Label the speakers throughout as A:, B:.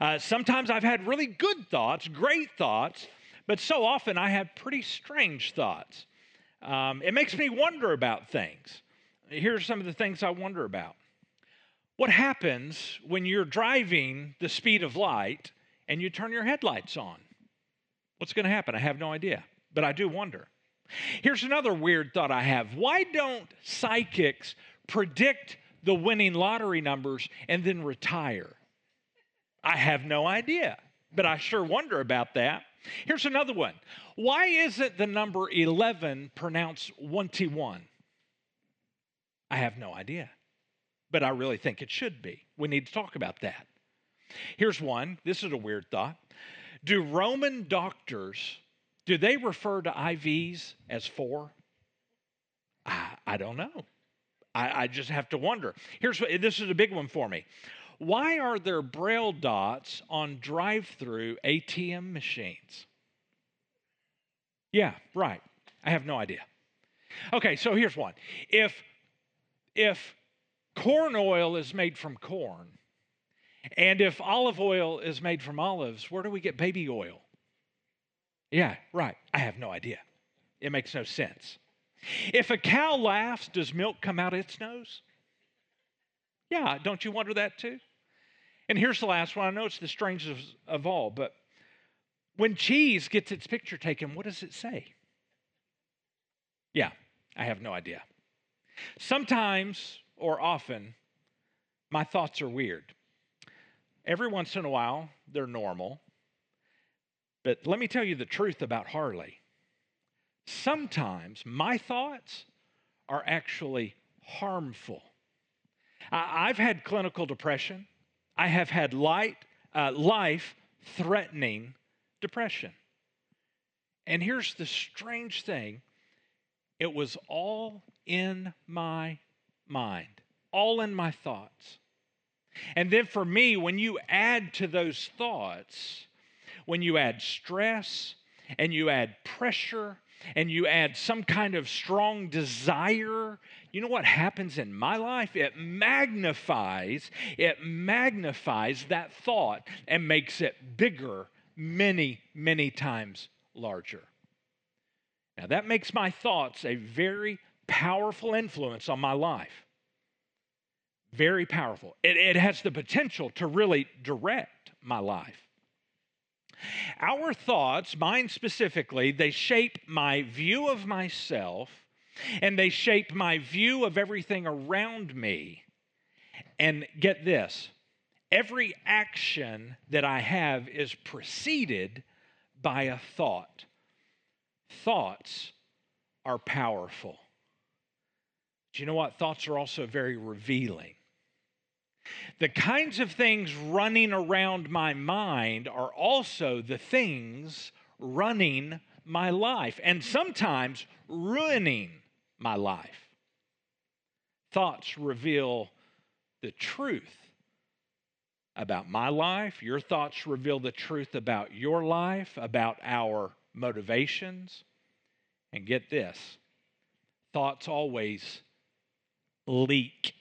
A: Uh, sometimes I've had really good thoughts, great thoughts, but so often I have pretty strange thoughts. Um, it makes me wonder about things. Here's some of the things I wonder about. What happens when you're driving the speed of light and you turn your headlights on? What's going to happen? I have no idea, but I do wonder. Here's another weird thought I have. Why don't psychics predict the winning lottery numbers and then retire? I have no idea, but I sure wonder about that. Here's another one. Why isn't the number 11 pronounced 21? I have no idea, but I really think it should be. We need to talk about that. Here's one. This is a weird thought. Do Roman doctors do they refer to IVs as four? I, I don't know. I, I just have to wonder. Here's this is a big one for me. Why are there braille dots on drive through ATM machines? Yeah, right. I have no idea. Okay, so here's one. If if corn oil is made from corn, and if olive oil is made from olives, where do we get baby oil? Yeah, right. I have no idea. It makes no sense. If a cow laughs, does milk come out its nose? Yeah, don't you wonder that too? And here's the last one. I know it's the strangest of all, but when cheese gets its picture taken, what does it say? Yeah, I have no idea. Sometimes or often, my thoughts are weird. Every once in a while, they're normal. But let me tell you the truth about Harley. Sometimes my thoughts are actually harmful. I've had clinical depression. I have had light, uh, life threatening depression. And here's the strange thing it was all in my mind, all in my thoughts. And then for me, when you add to those thoughts, when you add stress and you add pressure and you add some kind of strong desire, you know what happens in my life? It magnifies, it magnifies that thought and makes it bigger many, many times larger. Now, that makes my thoughts a very powerful influence on my life. Very powerful. It, it has the potential to really direct my life. Our thoughts, mine specifically, they shape my view of myself and they shape my view of everything around me. And get this every action that I have is preceded by a thought. Thoughts are powerful. Do you know what? Thoughts are also very revealing. The kinds of things running around my mind are also the things running my life and sometimes ruining my life. Thoughts reveal the truth about my life. Your thoughts reveal the truth about your life, about our motivations. And get this thoughts always leak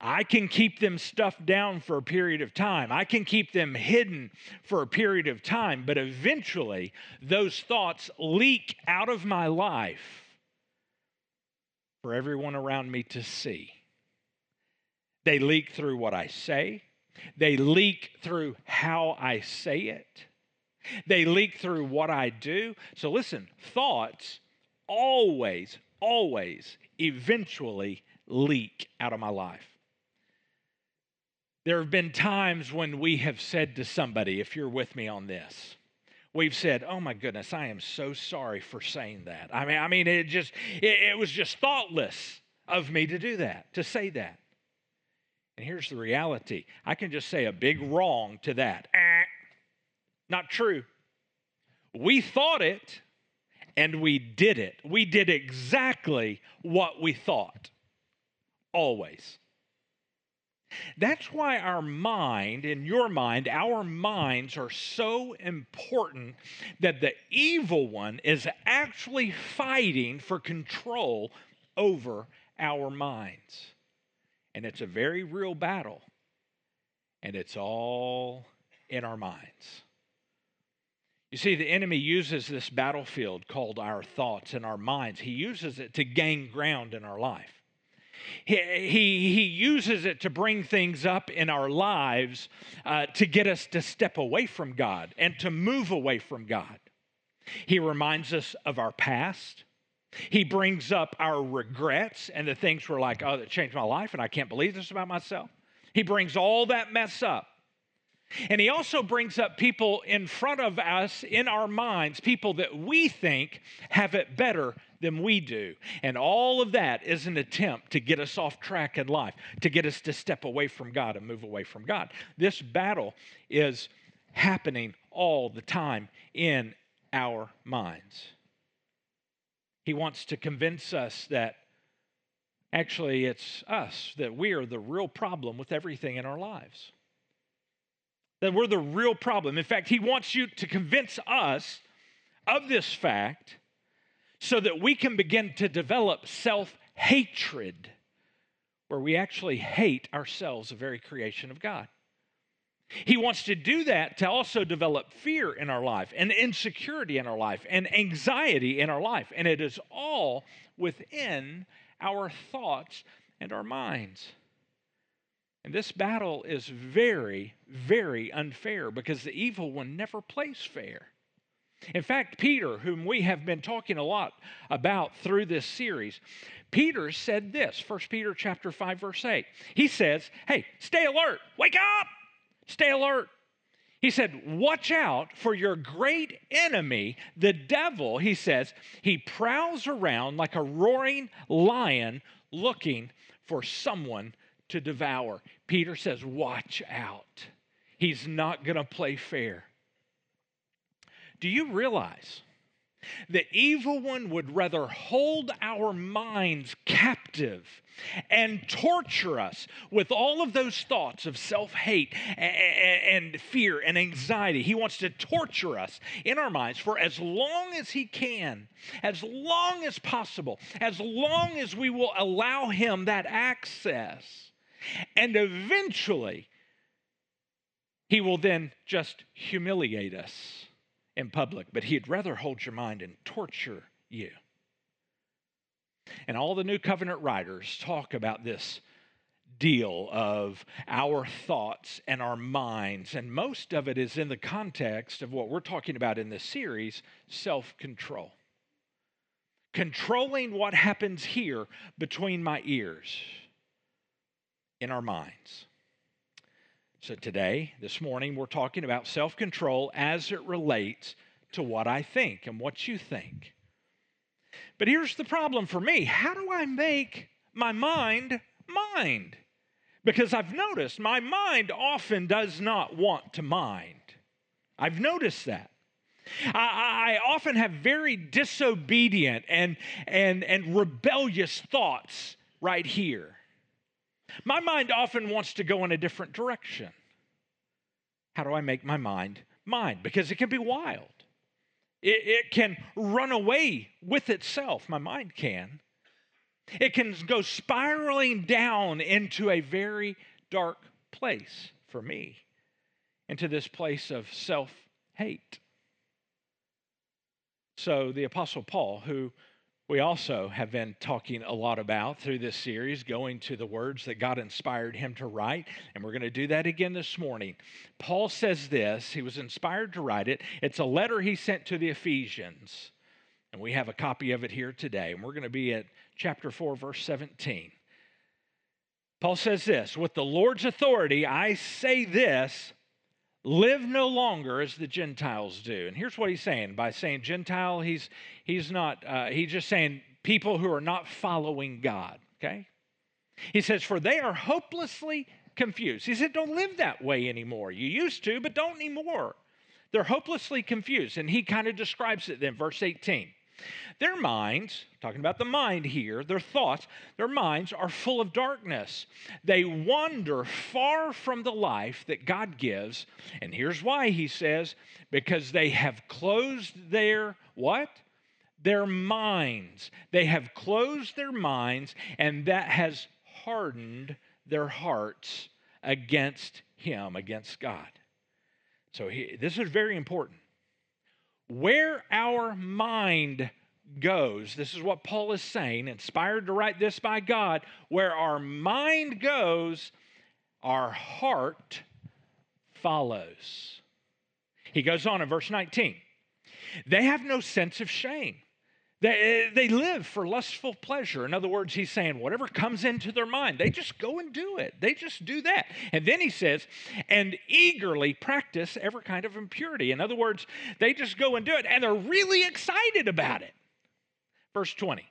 A: I can keep them stuffed down for a period of time. I can keep them hidden for a period of time, but eventually those thoughts leak out of my life for everyone around me to see. They leak through what I say, they leak through how I say it, they leak through what I do. So listen, thoughts always, always, eventually leak out of my life. There have been times when we have said to somebody, if you're with me on this, we've said, "Oh my goodness, I am so sorry for saying that." I mean, I mean, it just it, it was just thoughtless of me to do that, to say that. And here's the reality: I can just say a big wrong to that. Eh, not true. We thought it, and we did it. We did exactly what we thought. Always. That's why our mind, in your mind, our minds are so important that the evil one is actually fighting for control over our minds. And it's a very real battle. And it's all in our minds. You see, the enemy uses this battlefield called our thoughts and our minds, he uses it to gain ground in our life. He, he, uses it to bring things up in our lives uh, to get us to step away from God and to move away from God. He reminds us of our past. He brings up our regrets and the things we're like, oh, that changed my life and I can't believe this about myself. He brings all that mess up. And he also brings up people in front of us in our minds, people that we think have it better than we do. And all of that is an attempt to get us off track in life, to get us to step away from God and move away from God. This battle is happening all the time in our minds. He wants to convince us that actually it's us, that we are the real problem with everything in our lives that we're the real problem. In fact, he wants you to convince us of this fact so that we can begin to develop self hatred, where we actually hate ourselves, the very creation of God. He wants to do that to also develop fear in our life and insecurity in our life and anxiety in our life. And it is all within our thoughts and our minds. And this battle is very, very unfair because the evil one never plays fair. In fact, Peter, whom we have been talking a lot about through this series, Peter said this, 1 Peter chapter 5 verse 8. He says, "Hey, stay alert. Wake up. Stay alert." He said, Watch out for your great enemy, the devil. He says, He prowls around like a roaring lion looking for someone to devour. Peter says, Watch out. He's not going to play fair. Do you realize the evil one would rather hold our minds captive and torture us with all of those thoughts of self hate and fear and anxiety. He wants to torture us in our minds for as long as He can, as long as possible, as long as we will allow Him that access. And eventually, he will then just humiliate us in public, but he'd rather hold your mind and torture you. And all the New Covenant writers talk about this deal of our thoughts and our minds, and most of it is in the context of what we're talking about in this series self control. Controlling what happens here between my ears in our minds. So, today, this morning, we're talking about self control as it relates to what I think and what you think. But here's the problem for me how do I make my mind mind? Because I've noticed my mind often does not want to mind. I've noticed that. I, I, often have very disobedient and, and, and rebellious thoughts right here. My mind often wants to go in a different direction. How do I make my mind mine? Because it can be wild. It, it can run away with itself. My mind can. It can go spiraling down into a very dark place for me, into this place of self hate. So the Apostle Paul, who we also have been talking a lot about through this series, going to the words that God inspired him to write. And we're going to do that again this morning. Paul says this, he was inspired to write it. It's a letter he sent to the Ephesians. And we have a copy of it here today. And we're going to be at chapter 4, verse 17. Paul says this With the Lord's authority, I say this live no longer as the gentiles do. And here's what he's saying. By saying gentile he's he's not uh, he's just saying people who are not following god okay? He says for they are hopelessly confused. He said don't live that way anymore. You used to but don't anymore. They're hopelessly confused. And he kind of describes it then verse 18 their minds, talking about the mind here, their thoughts, their minds are full of darkness. They wander far from the life that God gives. And here's why he says, because they have closed their what? Their minds. They have closed their minds, and that has hardened their hearts against Him, against God. So he, this is very important. Where our mind goes, this is what Paul is saying, inspired to write this by God, where our mind goes, our heart follows. He goes on in verse 19. They have no sense of shame. They, live for lustful pleasure. In other words, he's saying whatever comes into their mind, they just go and do it. They just do that. And then he says, and eagerly practice every kind of impurity. In other words, they just go and do it, and they're really excited about it. Verse 20.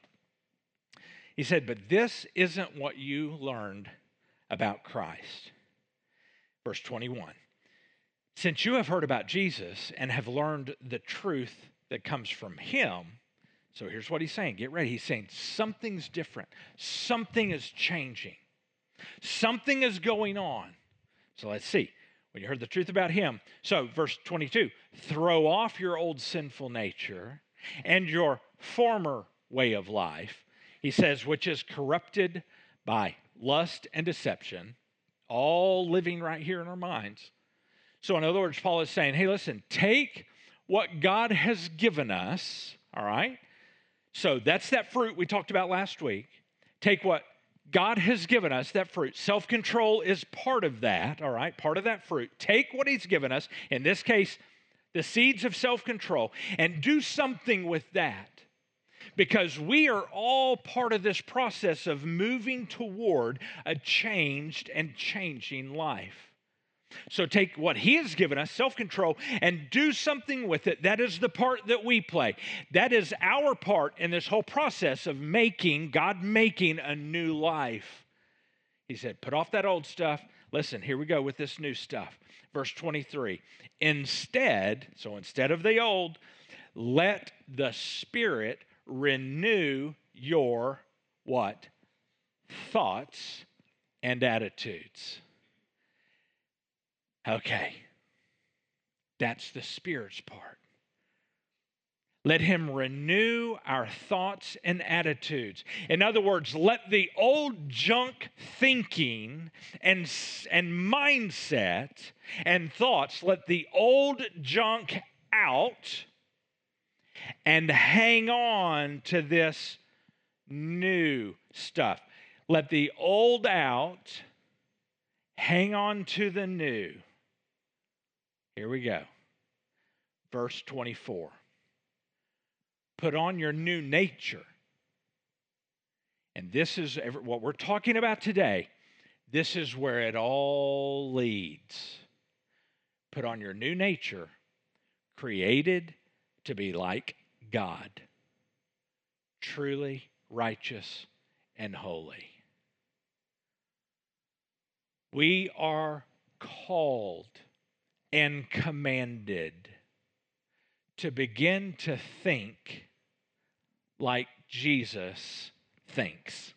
A: He said, But this isn't what you learned about Christ. Verse 21. Since you have heard about Jesus and have learned the truth that comes from him, so here's what he's saying get ready. He's saying something's different, something is changing, something is going on. So let's see. When you heard the truth about him, so verse 22 throw off your old sinful nature and your former way of life, he says, which is corrupted by lust and deception, all living right here in our minds. So, in other words, Paul is saying, hey, listen, take what God has given us, all right, so that's that fruit we talked about last week. Take what God has given us, that fruit. Self control is part of that, all right? Part of that fruit. Take what He's given us, in this case, the seeds of self control, and do something with that. Because we are all part of this process of moving toward a changed and changing life. So take what He has given us, self control, and do something with it. That is the part that we play. That is our part in this whole process of making, God making a new life. He said, Put off that old stuff. Listen, here we go with this new stuff. Verse 23 Instead, so instead of the old, let the Spirit renew your what? Thoughts and attitudes. Okay. That's the Spirit's part. Let Him renew our thoughts and attitudes. In other words, let the old junk thinking and, and mindset and thoughts, let the old junk out and hang on to this new stuff. Let the old out, hang on to the new. Here we go. Verse 24. Put on your new nature. And this is what we're talking about today. This is where it all leads. Put on your new nature, created to be like God, truly righteous and holy. We are called and commanded to begin to think like Jesus thinks.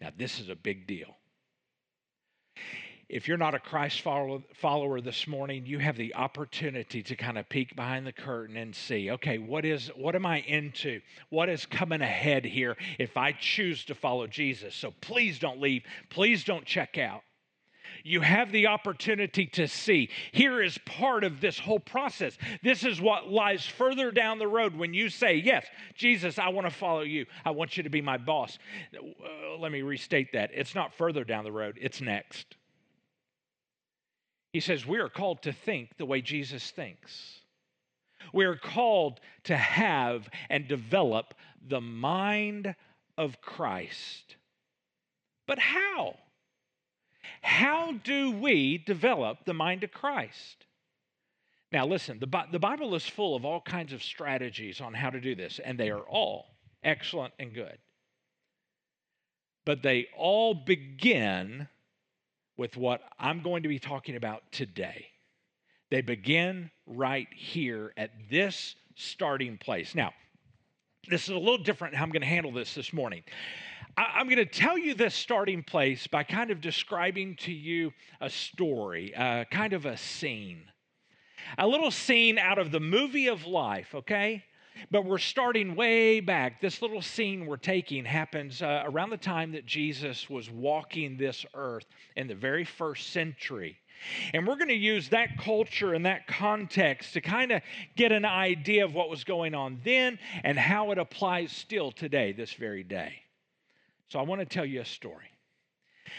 A: Now, this is a big deal. If you're not a Christ follower this morning, you have the opportunity to kind of peek behind the curtain and see, okay, what is what am I into? What is coming ahead here if I choose to follow Jesus? So please don't leave. Please don't check out you have the opportunity to see. Here is part of this whole process. This is what lies further down the road when you say, Yes, Jesus, I want to follow you. I want you to be my boss. Uh, let me restate that. It's not further down the road, it's next. He says, We are called to think the way Jesus thinks. We are called to have and develop the mind of Christ. But how? How do we develop the mind of Christ? Now, listen, the, the Bible is full of all kinds of strategies on how to do this, and they are all excellent and good. But they all begin with what I'm going to be talking about today. They begin right here at this starting place. Now, this is a little different how I'm going to handle this this morning. I'm going to tell you this starting place by kind of describing to you a story, uh, kind of a scene. A little scene out of the movie of life, okay? but we're starting way back. This little scene we're taking happens uh, around the time that Jesus was walking this earth in the very first century. And we're going to use that culture and that context to kind of get an idea of what was going on then and how it applies still today, this very day. So I want to tell you a story.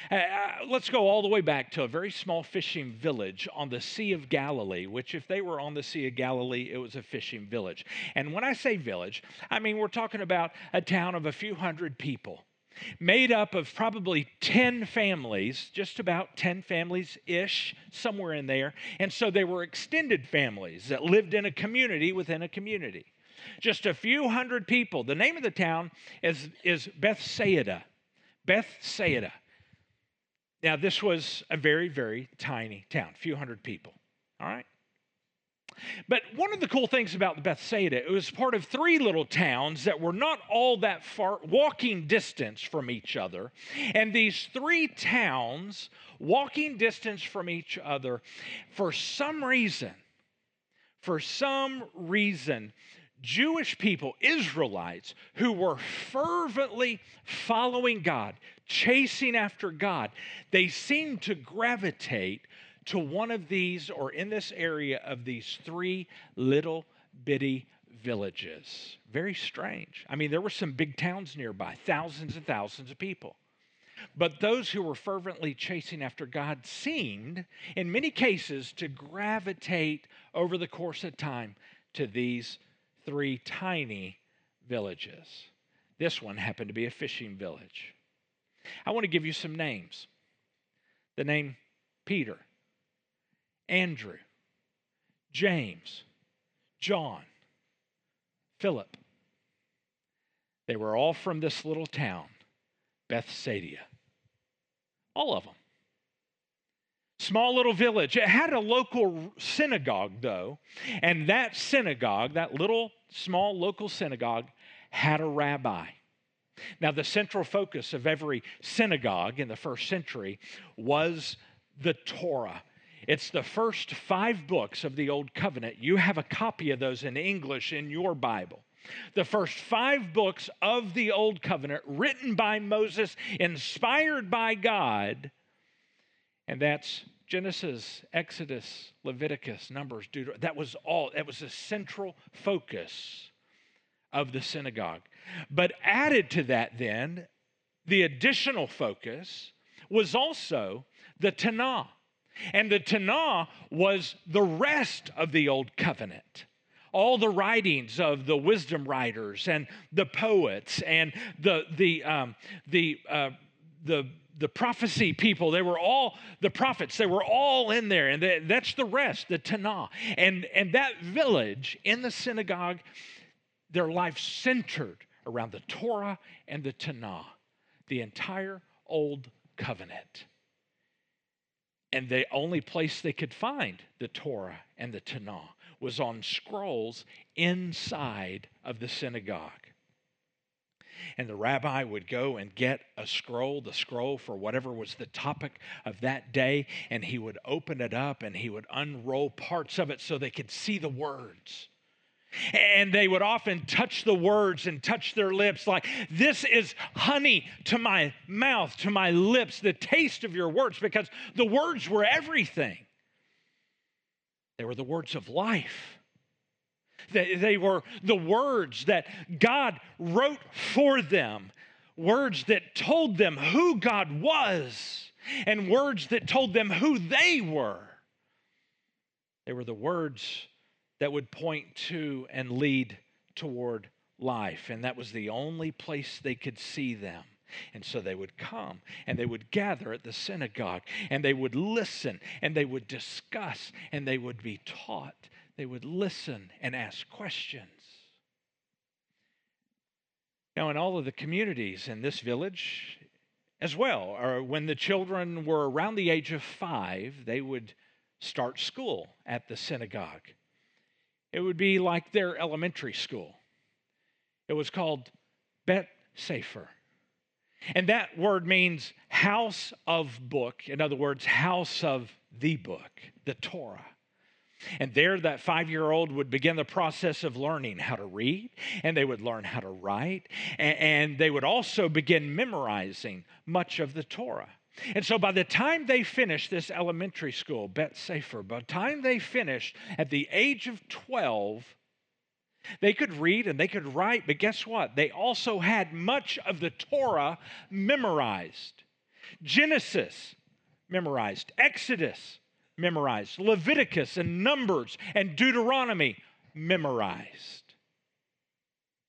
A: Uh, uh, let's go all the way back to a very small fishing village on the Sea of Galilee, which, if they were on the Sea of Galilee, it was a fishing village. And when I say village, I mean we're talking about a town of a few hundred people made up of probably 10 families, just about 10 families ish, somewhere in there. And so they were extended families that lived in a community within a community. Just a few hundred people. The name of the town is, is Bethsaida. Bethsaida. Now, this was a very, very tiny town, a few hundred people. All right? But one of the cool things about Bethsaida, it was part of three little towns that were not all that far walking distance from each other. And these three towns, walking distance from each other, for some reason, for some reason, Jewish people, Israelites, who were fervently following God, chasing after God, they seemed to gravitate to one of these or in this area of these three little bitty villages. Very strange. I mean, there were some big towns nearby, thousands and thousands of people. But those who were fervently chasing after God seemed, in many cases, to gravitate over the course of time to these three tiny villages. This one happened to be a fishing village. I want to give you some names. The name Peter, Andrew, James, John, Philip. They were all from this little town, Bethsaida. All of them. Small little village. It had a local synagogue, though, and that synagogue, that little small local synagogue, had a rabbi. Now, the central focus of every synagogue in the first century was the Torah. It's the first five books of the Old Covenant. You have a copy of those in English in your Bible. The first five books of the Old Covenant, written by Moses, inspired by God, and that's Genesis, Exodus, Leviticus, Numbers, Deuteronomy. That was all, that was the central focus of the synagogue. But added to that, then, the additional focus was also the Tanakh. And the Tanakh was the rest of the Old Covenant all the writings of the wisdom writers and the poets and the the um, the uh, the the prophecy people, they were all the prophets, they were all in there. And they, that's the rest, the Tanakh. And, and that village in the synagogue, their life centered around the Torah and the Tanakh, the entire Old Covenant. And the only place they could find the Torah and the Tanakh was on scrolls inside of the synagogue and the rabbi would go and get a scroll, the scroll for whatever was the topic of that day, and he would open it up and he would unroll parts of it so they could see the words. And they would often touch the words and touch their lips, like, This is honey to my mouth, to my lips, the taste of your words, because the words were everything. They were the words of life. They, were the words that God wrote for them, words that told them who God was, and words that told them who they were. They were the words that would point to and lead toward life, and that was the only place they could see them. And so they would come and they would gather at the synagogue and they would listen and they would discuss and they would be taught they would listen and ask questions. Now, in all of the communities in this village as well, or when the children were around the age of five, they would start school at the synagogue. It would be like their elementary school. It was called Bet Sefer. And that word means house of book. In other words, house of the book, the Torah. And there, that five year old would begin the process of learning how to read, and they would learn how to write, and, they would also begin memorizing much of the Torah. And so by the time they finished this elementary school, Bet Sefer, by the time they finished at the age of 12, they could read and they could write, but guess what? They also had much of the Torah memorized. Genesis memorized, Exodus memorized, Leviticus and Numbers and Deuteronomy memorized.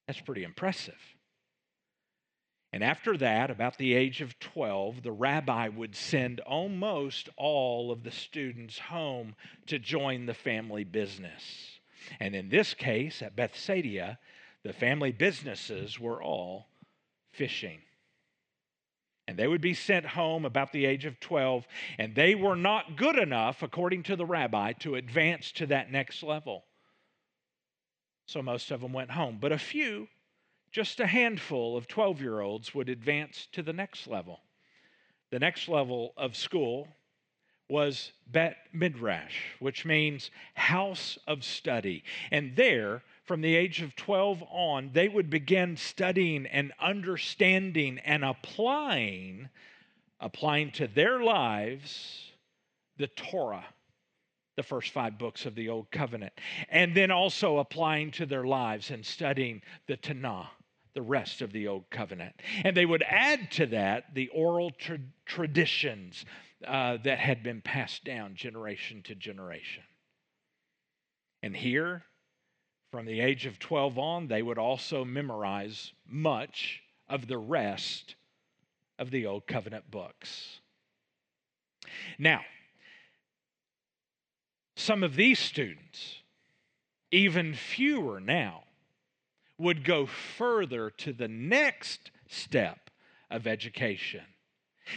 A: That's pretty impressive. And after that, about the age of 12, the rabbi would send almost all of the students home to join the family business. And in this case, at Bethsaida, the family businesses were all fishing. And they would be sent home about the age of 12, and they were not good enough, according to the rabbi, to advance to that next level. So most of them went home. But a few just a handful of 12 year olds would advance to the next level. The next level of school was Bet Midrash, which means house of study. And there, from the age of 12 on, they would begin studying and understanding and applying, applying to their lives the Torah the first five books of the Old Covenant, and then also applying to their lives and studying the Tanakh the rest of the Old Covenant. And they would add to that the oral tra- traditions uh, that had been passed down generation to generation. And here, from the age of 12 on, they would also memorize much of the rest of the Old Covenant books. Now, some of these students, even fewer now, would go further to the next step of education.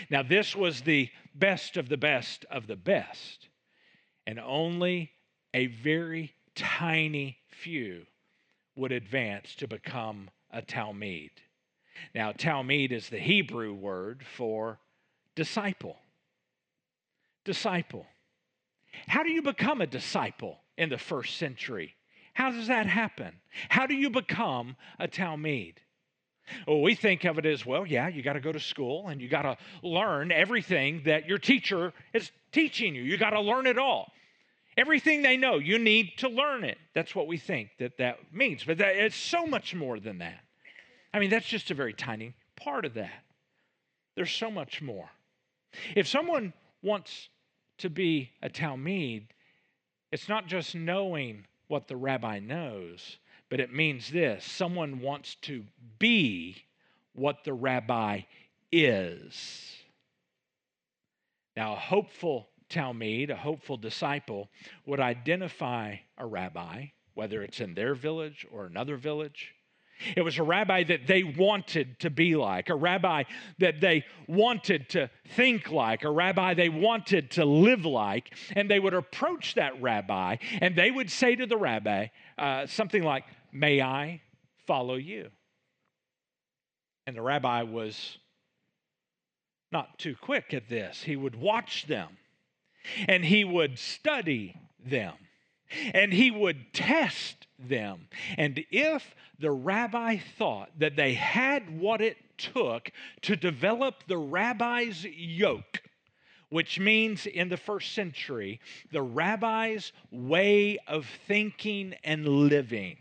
A: Now, this was the best of the best of the best, and only a very tiny few would advance to become a Talmud. Now, Talmud is the Hebrew word for disciple. Disciple. How do you become a disciple in the first century? How does that happen? How do you become a Talmud? Well, we think of it as well, yeah, you got to go to school and you got to learn everything that your teacher is teaching you. You got to learn it all. Everything they know, you need to learn it. That's what we think that that means. But that, it's so much more than that. I mean, that's just a very tiny part of that. There's so much more. If someone wants to be a Talmud, it's not just knowing what the rabbi knows, but it means this someone wants to be what the rabbi is. Now, a hopeful Talmud, a hopeful disciple, would identify a rabbi, whether it's in their village or another village, it was a rabbi that they wanted to be like, a rabbi that they wanted to think like, a rabbi they wanted to live like. And they would approach that rabbi and they would say to the rabbi uh, something like, May I follow you? And the rabbi was not too quick at this. He would watch them and he would study them and he would test them. And if the rabbi thought that they had what it took to develop the rabbi's yoke, which means in the first century, the rabbi's way of thinking and living,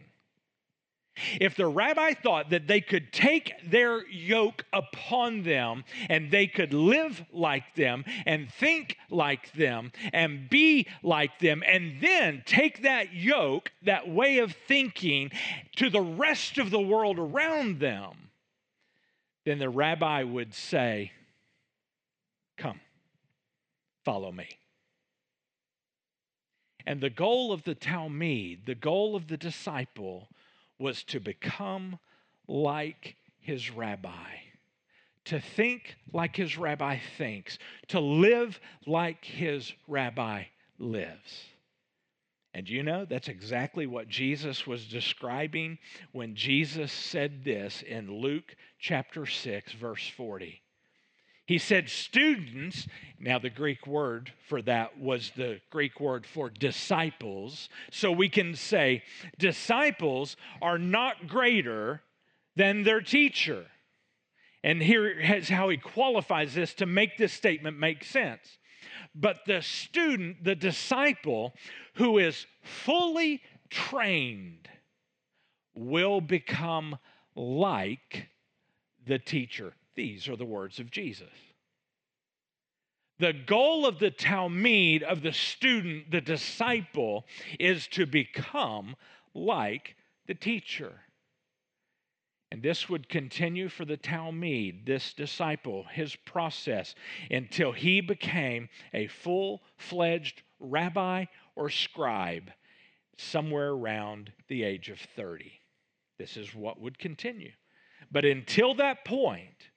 A: if the rabbi thought that they could take their yoke upon them and they could live like them and think like them and be like them, and then take that yoke, that way of thinking, to the rest of the world around them, then the rabbi would say, Come, follow me. And the goal of the Talmud, the goal of the disciple, was to become like his rabbi, to think like his rabbi thinks, to live like his rabbi lives. And you know, that's exactly what Jesus was describing when Jesus said this in Luke chapter 6, verse 40. He said, students, now the Greek word for that was the Greek word for disciples. So we can say, disciples are not greater than their teacher. And here is how he qualifies this to make this statement make sense. But the student, the disciple who is fully trained, will become like the teacher. These are the words of Jesus. The goal of the Talmud, of the student, the disciple, is to become like the teacher. And this would continue for the Talmud, this disciple, his process, until he became a full fledged rabbi or scribe somewhere around the age of 30. This is what would continue. But until that point,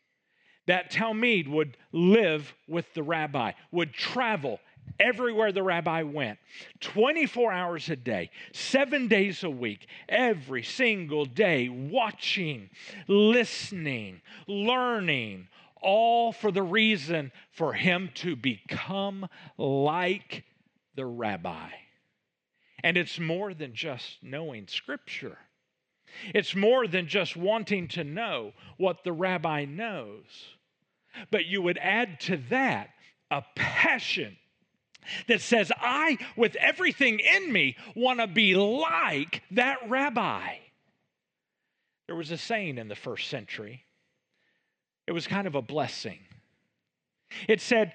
A: that Talmud would live with the rabbi, would travel everywhere the rabbi went 24 hours a day, seven days a week, every single day, watching, listening, learning, all for the reason for him to become like the rabbi. And it's more than just knowing scripture. It's more than just wanting to know what the rabbi knows. But you would add to that a passion that says, I, with everything in me, want to be like that rabbi. There was a saying in the first century, it was kind of a blessing. It said,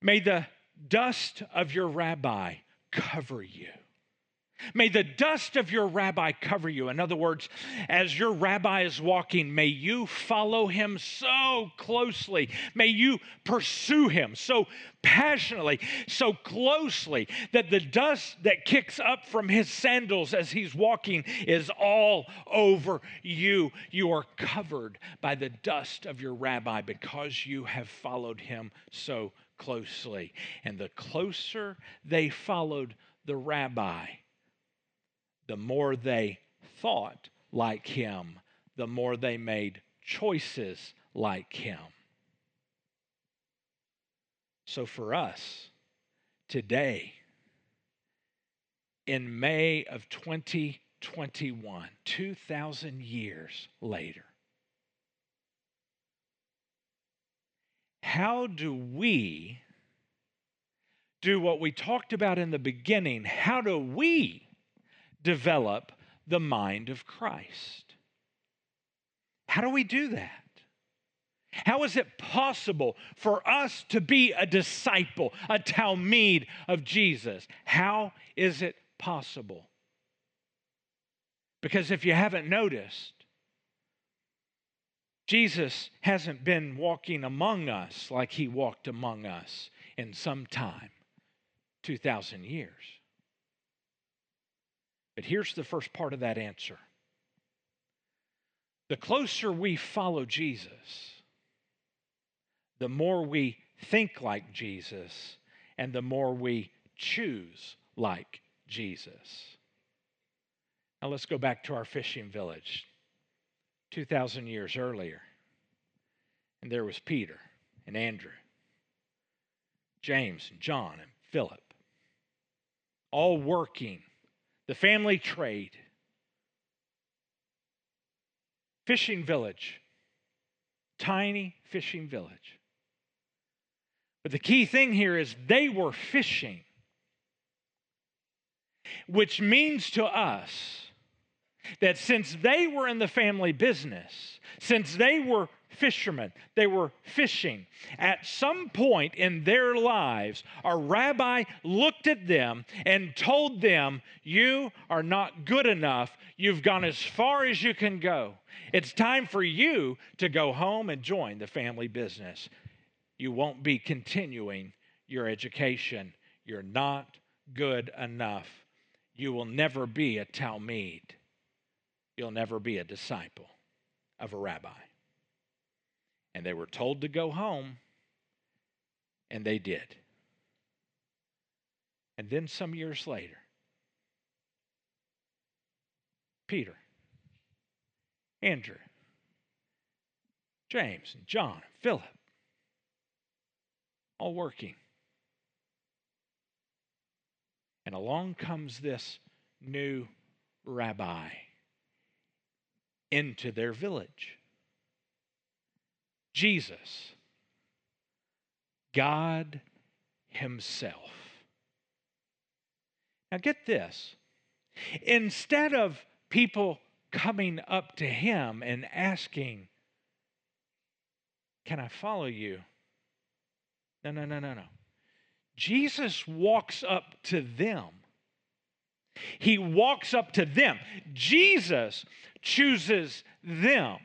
A: May the dust of your rabbi cover you. May the dust of your rabbi cover you. In other words, as your rabbi is walking, may you follow him so closely. May you pursue him so passionately, so closely that the dust that kicks up from his sandals as he's walking is all over you. You are covered by the dust of your rabbi because you have followed him so closely. And the closer they followed the rabbi, the more they thought like him, the more they made choices like him. So for us today, in May of 2021, 2,000 years later, how do we do what we talked about in the beginning? How do we develop the mind of Christ. How do we do that? How is it possible for us to be a disciple, a Talmud of Jesus? How is it possible? Because if you haven't noticed, Jesus hasn't been walking among us like he walked among us in some time 2,000 years. But here's the first part of that answer the closer we follow Jesus, the more we think like Jesus, and the more we choose like Jesus. Now let's go back to our fishing village 2,000 years earlier. And there was Peter and Andrew, James and John and Philip, all working the family trade, fishing village, tiny fishing village. But the key thing here is they were fishing, which means to us that since they were in the family business, since they were fishermen. They were fishing. At some point in their lives, a rabbi looked at them and told them, You are not good enough. You've gone as far as you can go. It's time for you to go home and join the family business. You won't be continuing your education. You're not good enough. You will never be a Talmud. You'll never be a disciple of a rabbi. And they were told to go home, and they did. And then some years later, Peter, Andrew, James, and John, and Philip, all working. And along comes this new rabbi into their village. Jesus, God Himself. Now, get this. Instead of people coming up to Him and asking, Can I follow you? No, no, no, no, no. Jesus walks up to them. He walks up to them. Jesus chooses them.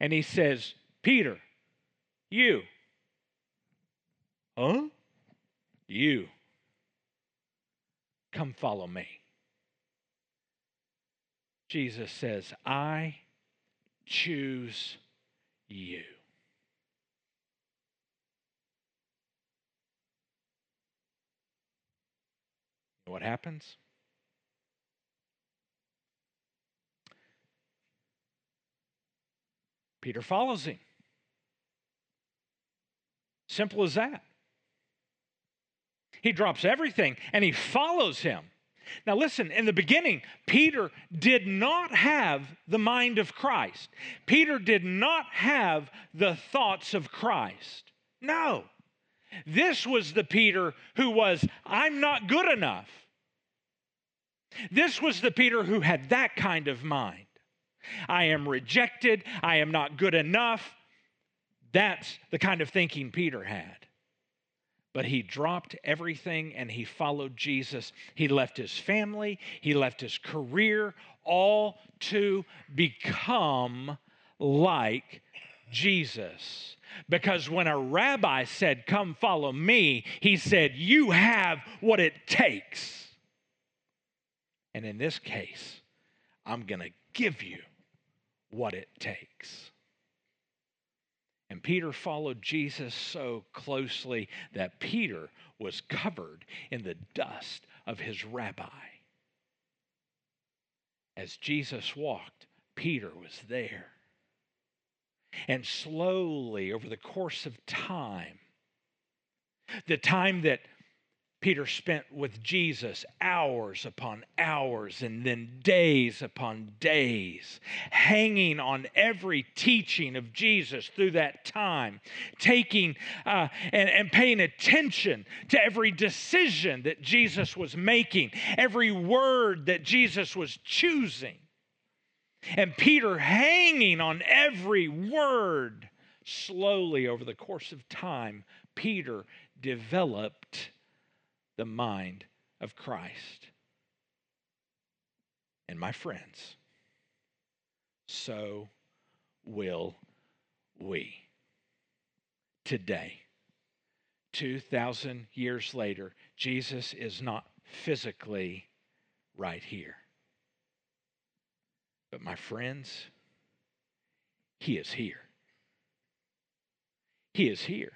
A: And he says, Peter, you. Huh? You. Come follow me. Jesus says, I choose you. what happens? Peter follows him. Simple as that. He drops everything and he follows him. Now, listen, in the beginning, Peter did not have the mind of Christ. Peter did not have the thoughts of Christ. No. This was the Peter who was, I'm not good enough. This was the Peter who had that kind of mind. I am rejected. I am not good enough. That's the kind of thinking Peter had. But he dropped everything and he followed Jesus. He left his family, he left his career, all to become like Jesus. Because when a rabbi said, Come follow me, he said, You have what it takes. And in this case, I'm going to give you what it takes. And Peter followed Jesus so closely that Peter was covered in the dust of his rabbi. As Jesus walked, Peter was there. And slowly, over the course of time, the time that Peter spent with Jesus hours upon hours and then days upon days, hanging on every teaching of Jesus through that time, taking uh, and, and paying attention to every decision that Jesus was making, every word that Jesus was choosing. And Peter hanging on every word. Slowly, over the course of time, Peter developed the mind of Christ. And my friends, so will we. Today, 2,000 years later, Jesus is not physically right here. But my friends, He is here. He is here.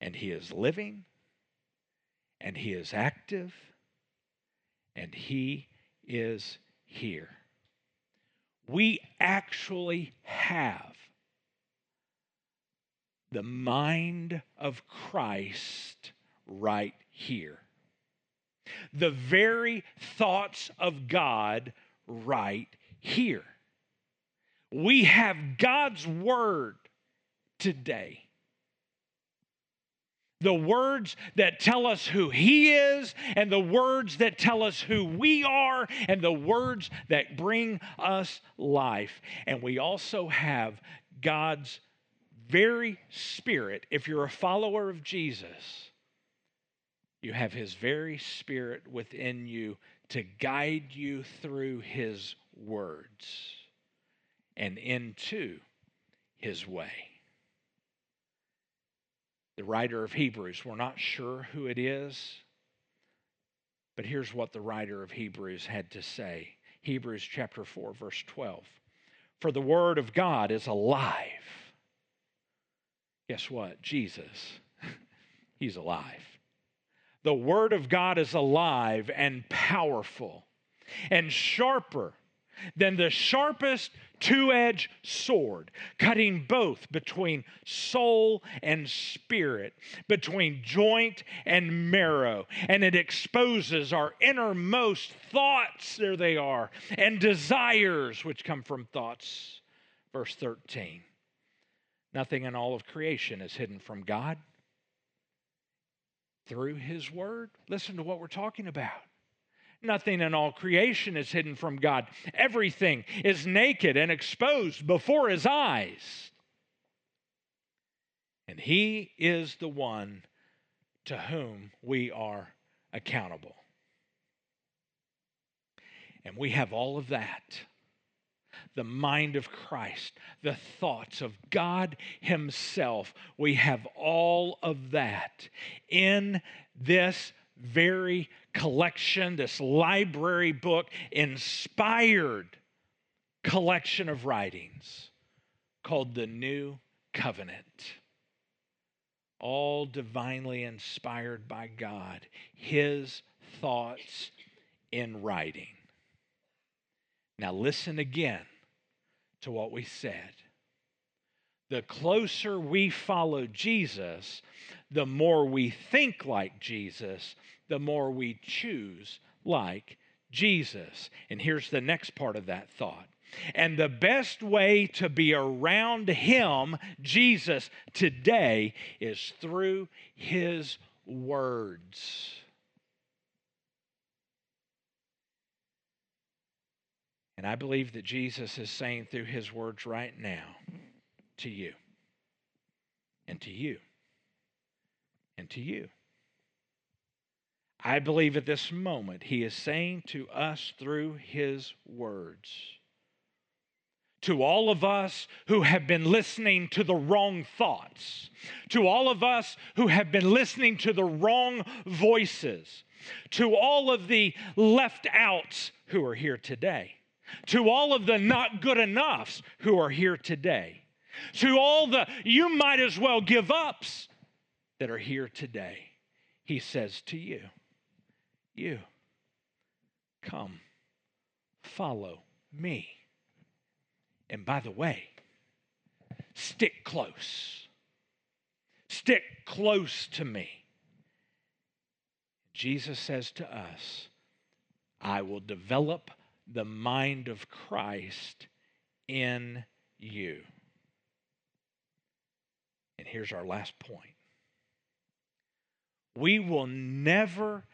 A: And He is living and He is active, and He is here. We actually have the mind of Christ right here. The very thoughts of God right here. We have God's Word today the words that tell us who He is, and the words that tell us who we are, and the words that bring us life. And we also have God's very Spirit. If you're a follower of Jesus, you have His very Spirit within you to guide you through His words and into His way the writer of Hebrews. We're not sure who it is, but here's what the writer of Hebrews had to say Hebrews chapter 4, verse 12. For the word of God is alive. Guess what? Jesus, he's alive. The word of God is alive and powerful and sharper than the sharpest two edged sword, cutting both between soul and spirit, between joint and marrow. And it exposes our innermost thoughts, there they are, and desires which come from thoughts. Verse 13 Nothing in all of creation is hidden from God. Through His Word, listen to what we're talking about. Nothing in all creation is hidden from God. Everything is naked and exposed before his eyes. And he is the one to whom we are accountable. And we have all of that the mind of Christ, the thoughts of God Himself. We have all of that in this very collection, this library book, inspired collection of writings called the New Covenant. All divinely inspired by God, His thoughts in writing. Now, listen again to what we said. The closer we follow Jesus, the more we think like Jesus, the more we choose like Jesus. And here's the next part of that thought. And the best way to be around Him, Jesus, today is through His words. And I believe that Jesus is saying through His words right now to you, and to you, and to you. I believe at this moment he is saying to us through his words, to all of us who have been listening to the wrong thoughts, to all of us who have been listening to the wrong voices, to all of the left outs who are here today, to all of the not good enoughs who are here today, to all the you might as well give ups that are here today, he says to you you. Come, follow me. And by the way, stick close. Stick close to me. Jesus says to us, I will develop the mind of Christ in you. And here's our last point we will never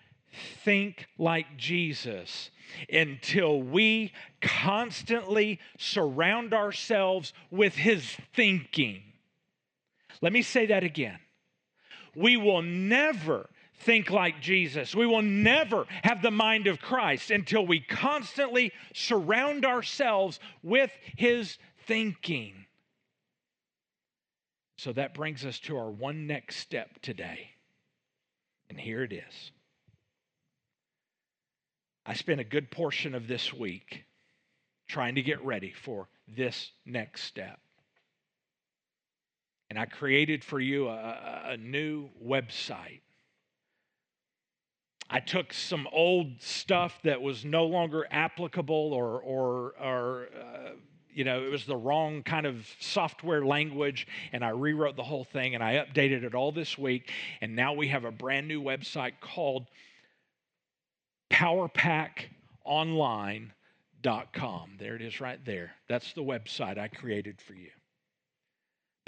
A: think like Jesus until we constantly surround ourselves with his thinking. Let me say that again. We will never think like Jesus. We will never have the mind of Christ until we constantly surround ourselves with his thinking. So that brings us to our one next step today. And here it is. I spent a good portion of this week trying to get ready for this next step. And I created for you a, a new website. I took some old stuff that was no longer applicable or, or, or uh, you know, it was the wrong kind of software language, and I rewrote the whole thing and I updated it all this week. And now we have a brand new website called powerpackonline.com. There it is right there. That's the website I created for you.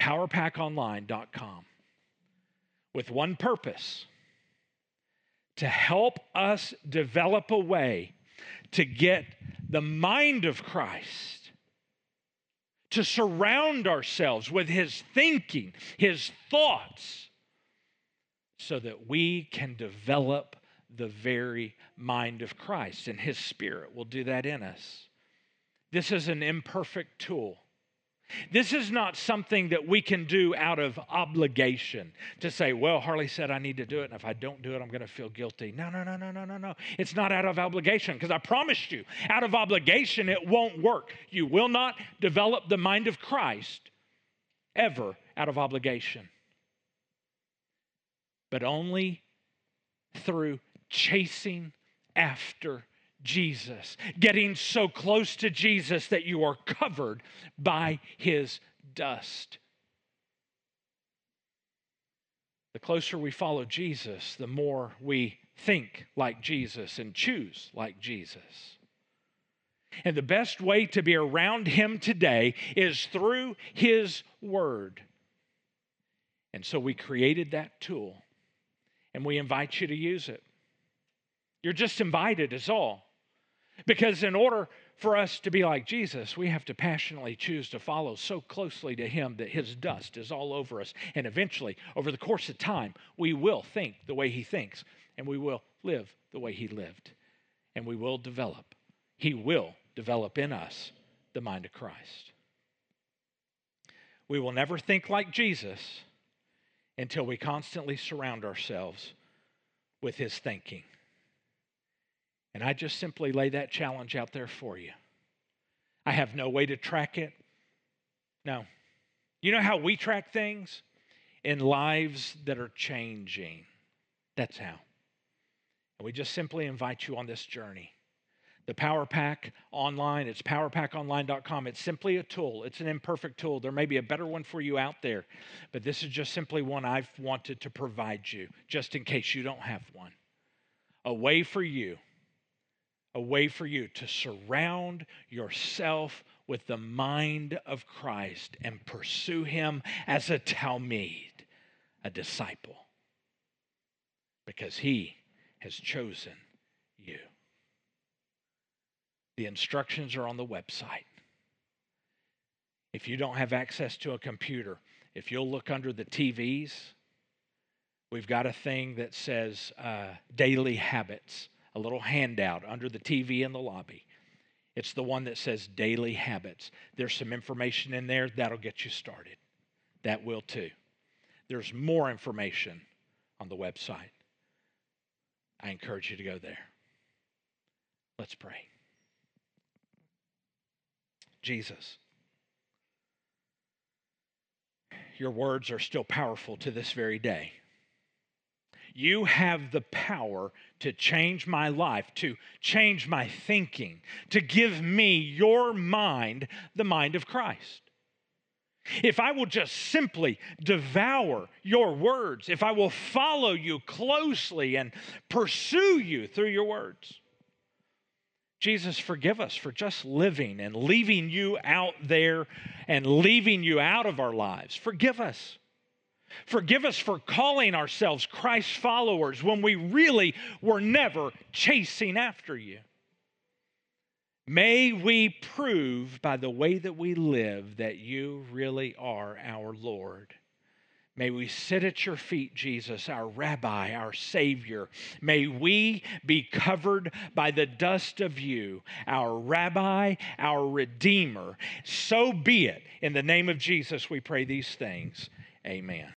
A: powerpackonline.com with one purpose to help us develop a way to get the mind of Christ, to surround ourselves with his thinking, his thoughts, so that we can develop the very mind of Christ, and His Spirit will do that in us. This is an imperfect tool. This is not something that we can do out of obligation to say, well, Harley said I need to do it, and if I don't do it, I'm going to feel guilty. No, no, no, no, no, no, no. It's not out of obligation because I promised you, out of obligation, it won't work. You will not develop the mind of Christ ever out of obligation, but only through chasing after Jesus, getting so close to Jesus that you are covered by his dust. The closer we follow Jesus, the more we think like Jesus and choose like Jesus. And the best way to be around him today is through his word. And so we created that tool and we invite you to use it. You're just invited, is all. Because in order for us to be like Jesus, we have to passionately choose to follow so closely to Him that His dust is all over us. And eventually, over the course of time, we will think the way He thinks, and we will live the way He lived, and we will develop. He will develop in us the mind of Christ. We will never think like Jesus until we constantly surround ourselves with His thinking. And I just simply lay that challenge out there for you. I have no way to track it. No. You know how we track things? In lives that are changing. That's how. And we just simply invite you on this journey. The Power Pack online, it's powerpackonline.com. It's simply a tool, it's an imperfect tool. There may be a better one for you out there, but this is just simply one I've wanted to provide you, just in case you don't have one. A way for you a way for you to surround yourself with the mind of Christ and pursue him as a talmid, a disciple, because he has chosen you. The instructions are on the website. If you don't have access to a computer, if you'll look under the TVs, we've got a thing that says uh, daily habits a little handout under the TV in the lobby. It's the one that says daily habits. There's some information in there that'll get you started. That will too. There's more information on the website. I encourage you to go there. Let's pray. Jesus, your words are still powerful to this very day. You have the power to change my life, to change my thinking, to give me your mind, the mind of Christ. If I will just simply devour your words, if I will follow you closely and pursue you through your words, Jesus, forgive us for just living and leaving you out there and leaving you out of our lives. Forgive us. Forgive us for calling ourselves Christ followers when we really were never chasing after you. May we prove by the way that we live that you really are our Lord. May we sit at your feet, Jesus, our rabbi, our Savior. May we be covered by the dust of you, our rabbi, our Redeemer. So be it. In the name of Jesus, we pray these things. Amen.